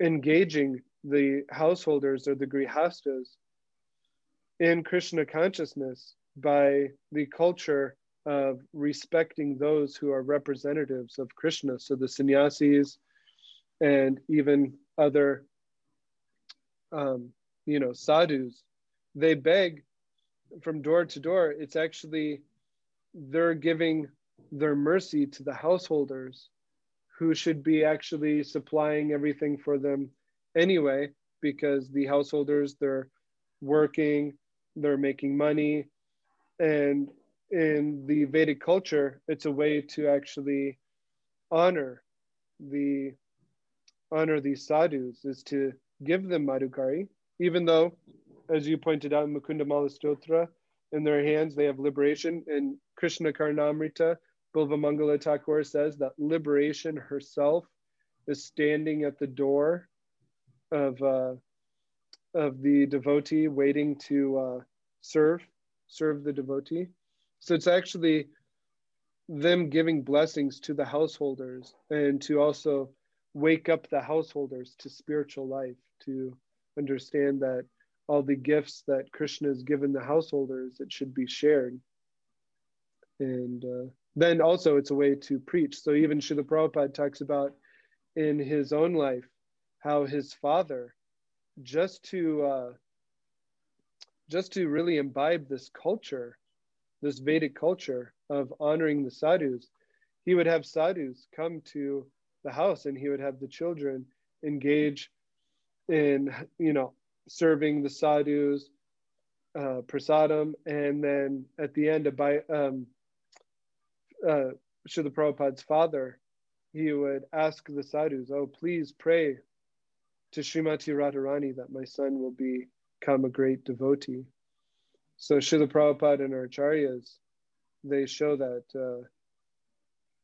engaging the householders or the grihastas in Krishna consciousness by the culture of respecting those who are representatives of Krishna. So the sannyasis and even other, um, you know, sadhus, they beg from door to door. It's actually they're giving their mercy to the householders who should be actually supplying everything for them anyway, because the householders, they're working, they're making money. And in the Vedic culture, it's a way to actually honor the honor these sadhus is to give them madhukari, even though, as you pointed out in Mukunda Mala Stotra, in their hands they have liberation. And Krishna Karnamrita, Bilva Mangala Thakur says that liberation herself is standing at the door of uh, of the devotee, waiting to uh, serve serve the devotee. So it's actually them giving blessings to the householders and to also wake up the householders to spiritual life, to understand that all the gifts that Krishna has given the householders, it should be shared. And uh, then also it's a way to preach. So even Srila Prabhupada talks about in his own life how his father, just to uh, just to really imbibe this culture, this Vedic culture of honoring the sadhus, he would have sadhus come to the house and he would have the children engage in you know serving the sadhus uh, prasadam and then at the end by um uh Srila Prabhupada's father he would ask the sadhus oh please pray to Srimati Radharani that my son will become a great devotee so Srila Prabhupada and our acharyas they show that uh,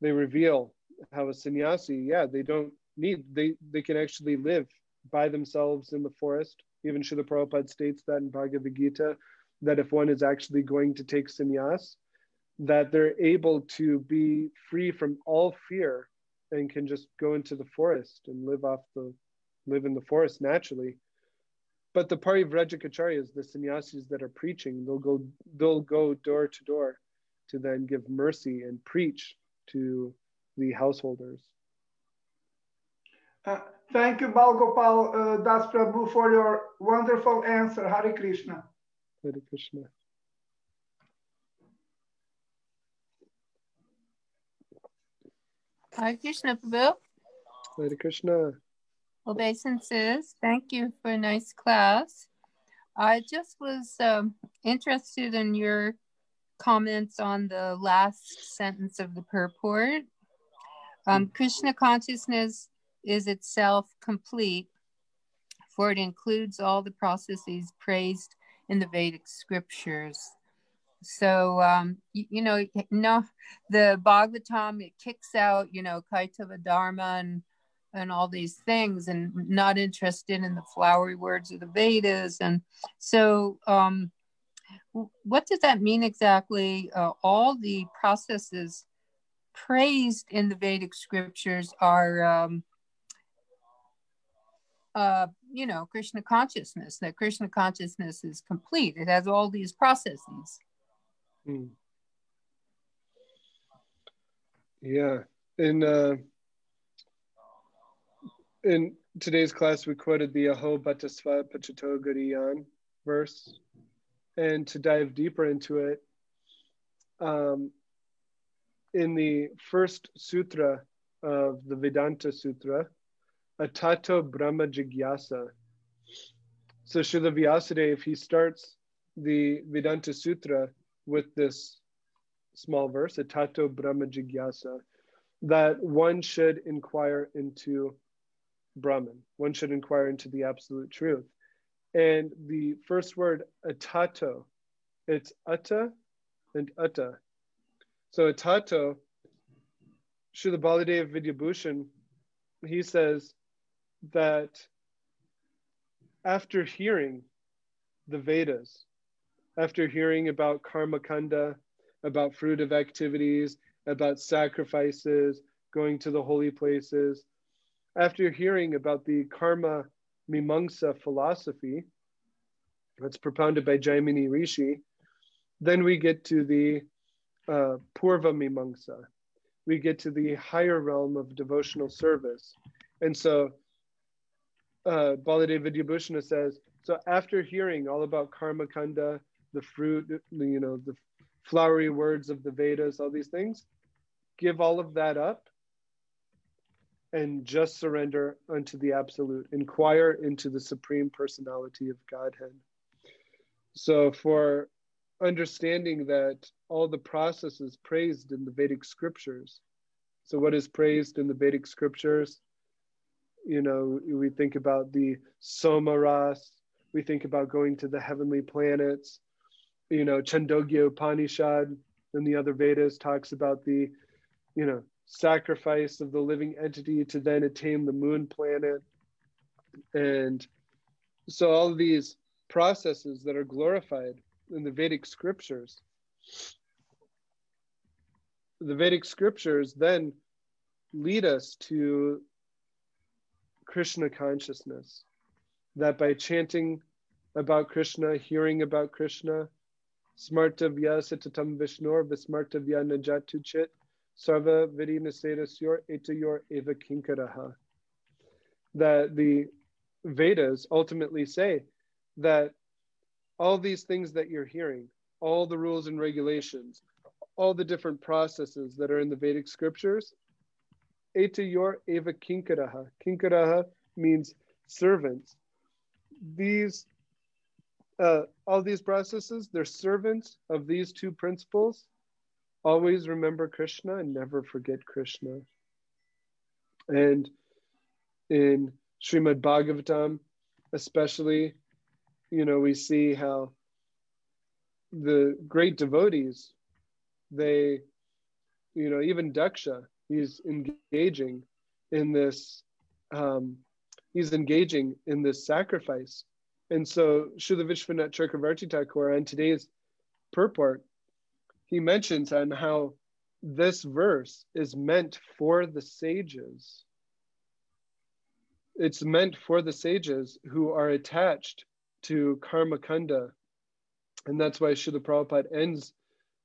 they reveal how a sannyasi yeah they don't need they they can actually live by themselves in the forest. Even Srila Prabhupada states that in Bhagavad Gita, that if one is actually going to take sannyas, that they're able to be free from all fear and can just go into the forest and live off the live in the forest naturally. But the parivrajakacharyas, the sannyasis that are preaching, they'll go they'll go door to door to then give mercy and preach to the householders. Uh, thank you, Balgopal uh, Das Prabhu, for your wonderful answer. Hare Krishna. Hare Krishna. Hare Krishna Prabhu. Hare Krishna. Obeisances. Thank you for a nice class. I just was um, interested in your comments on the last sentence of the purport. Um, Krishna consciousness is itself complete, for it includes all the processes praised in the Vedic scriptures. So, um, you, you, know, no, the Bhagavatam, it kicks out, you know, Kaitava Dharma and, and all these things and not interested in the flowery words of the Vedas. And so, um, what does that mean exactly? Uh, all the processes praised in the Vedic scriptures are um, uh, you know, Krishna consciousness, that Krishna consciousness is complete. It has all these processes. Mm. Yeah. And, uh, in today's class, we quoted the Aho Bhattasva Pachato verse. And to dive deeper into it, um, in the first sutra of the Vedanta Sutra, Atato Brahma Jigyasa. So Srila Vyasadeva, he starts the Vedanta Sutra with this small verse, Atato Brahma Jigyasa, that one should inquire into Brahman. One should inquire into the absolute truth. And the first word, atato, it's atta and atta. So atato, Srila Baladev Vidyabhushan, he says that after hearing the Vedas, after hearing about karma kanda, about fruit of activities, about sacrifices, going to the holy places, after hearing about the karma mimamsa philosophy that's propounded by Jaimini Rishi, then we get to the uh, Purva Mimamsa. We get to the higher realm of devotional service. And so uh, Baladev Vidyabhushana says, so after hearing all about karma kanda, the fruit, you know, the flowery words of the Vedas, all these things, give all of that up and just surrender unto the absolute. Inquire into the supreme personality of Godhead. So for understanding that all the processes praised in the Vedic scriptures. So what is praised in the Vedic scriptures? you know, we think about the Somaras, we think about going to the heavenly planets. You know, Chandogya Upanishad and the other Vedas talks about the, you know, sacrifice of the living entity to then attain the moon planet. And so all these processes that are glorified in the Vedic scriptures, the Vedic scriptures then lead us to Krishna consciousness. That by chanting about Krishna, hearing about Krishna, Smartavya sitatam Vishnor Vismartavya najatu chit Sarva vidinasetasyor etayor eva kinkaraha. That the Vedas ultimately say that all these things that you're hearing, all the rules and regulations, all the different processes that are in the Vedic scriptures, etayor eva kinkaraha. Kinkaraha means servants. These uh, all these processes, they're servants of these two principles. Always remember Krishna and never forget Krishna. And in Srimad Bhagavatam, especially, you know, we see how the great devotees, they, you know, even Daksha, he's engaging in this, um, he's engaging in this sacrifice and so Srila Vishwanath Chakravarti Thakur on today's purport, he mentions on how this verse is meant for the sages. It's meant for the sages who are attached to karma kanda. And that's why Srila Prabhupada ends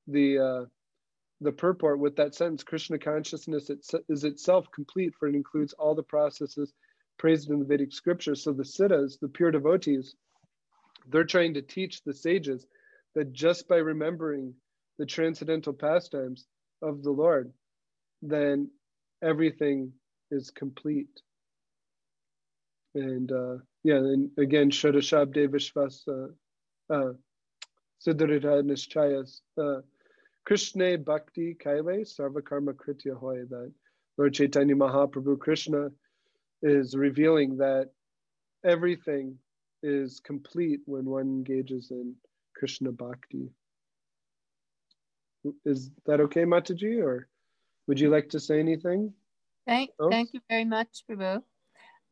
the uh, the purport with that sentence Krishna consciousness is itself complete, for it includes all the processes praised in the Vedic scriptures. So the siddhas, the pure devotees, they're trying to teach the sages that just by remembering the transcendental pastimes of the Lord, then everything is complete. And uh, yeah, and again, Shadashabde Vishvas uh, uh, Siddharita Nishchayas uh, Krishna Bhakti Kaile Sarva Karma Kritya Hoy that Lord Chaitanya Mahaprabhu Krishna is revealing that everything is complete when one engages in Krishna Bhakti. Is that okay, Mataji, or would you like to say anything? Thank, thank you very much, Prabhu.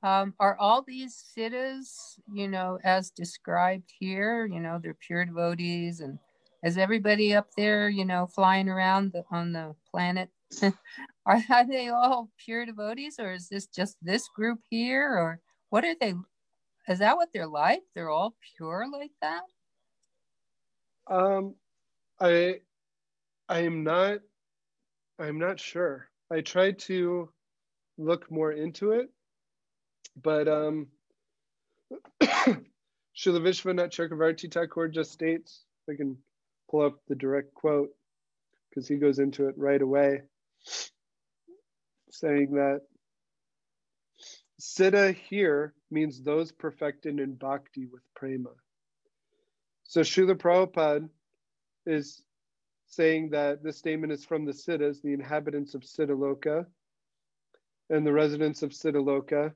Um, are all these siddhas, you know, as described here, you know, they're pure devotees and is everybody up there, you know, flying around the, on the planet are, are they all pure devotees or is this just this group here or what are they is that what they're like they're all pure like that um i i am not i'm not sure i tried to look more into it but um Chakravarti Thakur just states, I can pull up the direct quote because he goes into it right away saying that Siddha here means those perfected in bhakti with prema. So Srila Prabhupada is saying that this statement is from the Siddhas, the inhabitants of Siddhaloka and the residents of Siddhaloka.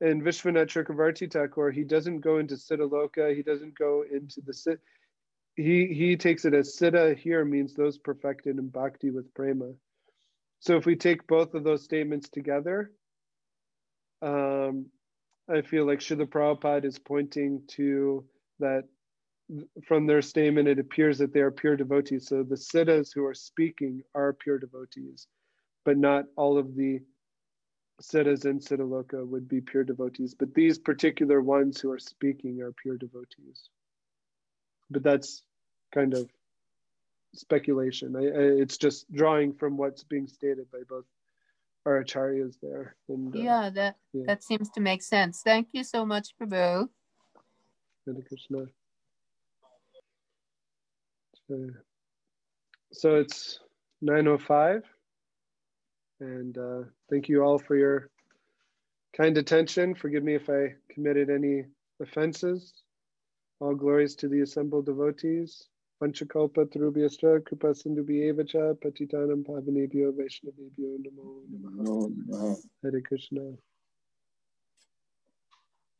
And Vishwanath Chakravarti Thakur, he doesn't go into Siddhaloka, he doesn't go into the Siddha. He, he takes it as Siddha here means those perfected in bhakti with prema. So if we take both of those statements together, um, I feel like Srila Prabhupada is pointing to that from their statement, it appears that they are pure devotees. So the siddhas who are speaking are pure devotees, but not all of the siddhas in Siddhaloka would be pure devotees. But these particular ones who are speaking are pure devotees. But that's kind of speculation. I, I, it's just drawing from what's being stated by both our acharyas there. And, uh, yeah, that yeah. that seems to make sense. Thank you so much, Prabhu. Hare Krishna. So, so it's 9.05 and uh, thank you all for your kind attention. Forgive me if I committed any offenses. All glories to the assembled devotees. Panchakalpa Tarubhyascha Kripa Sindhubhyevacha Patitanam Pavanebhyo Vaishnavebhyo Namo Namaha Hare Krishna.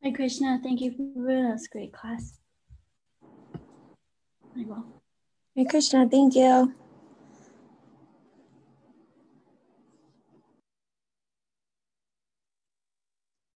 Hare Krishna, thank you for this great class. Hare Krishna, thank you.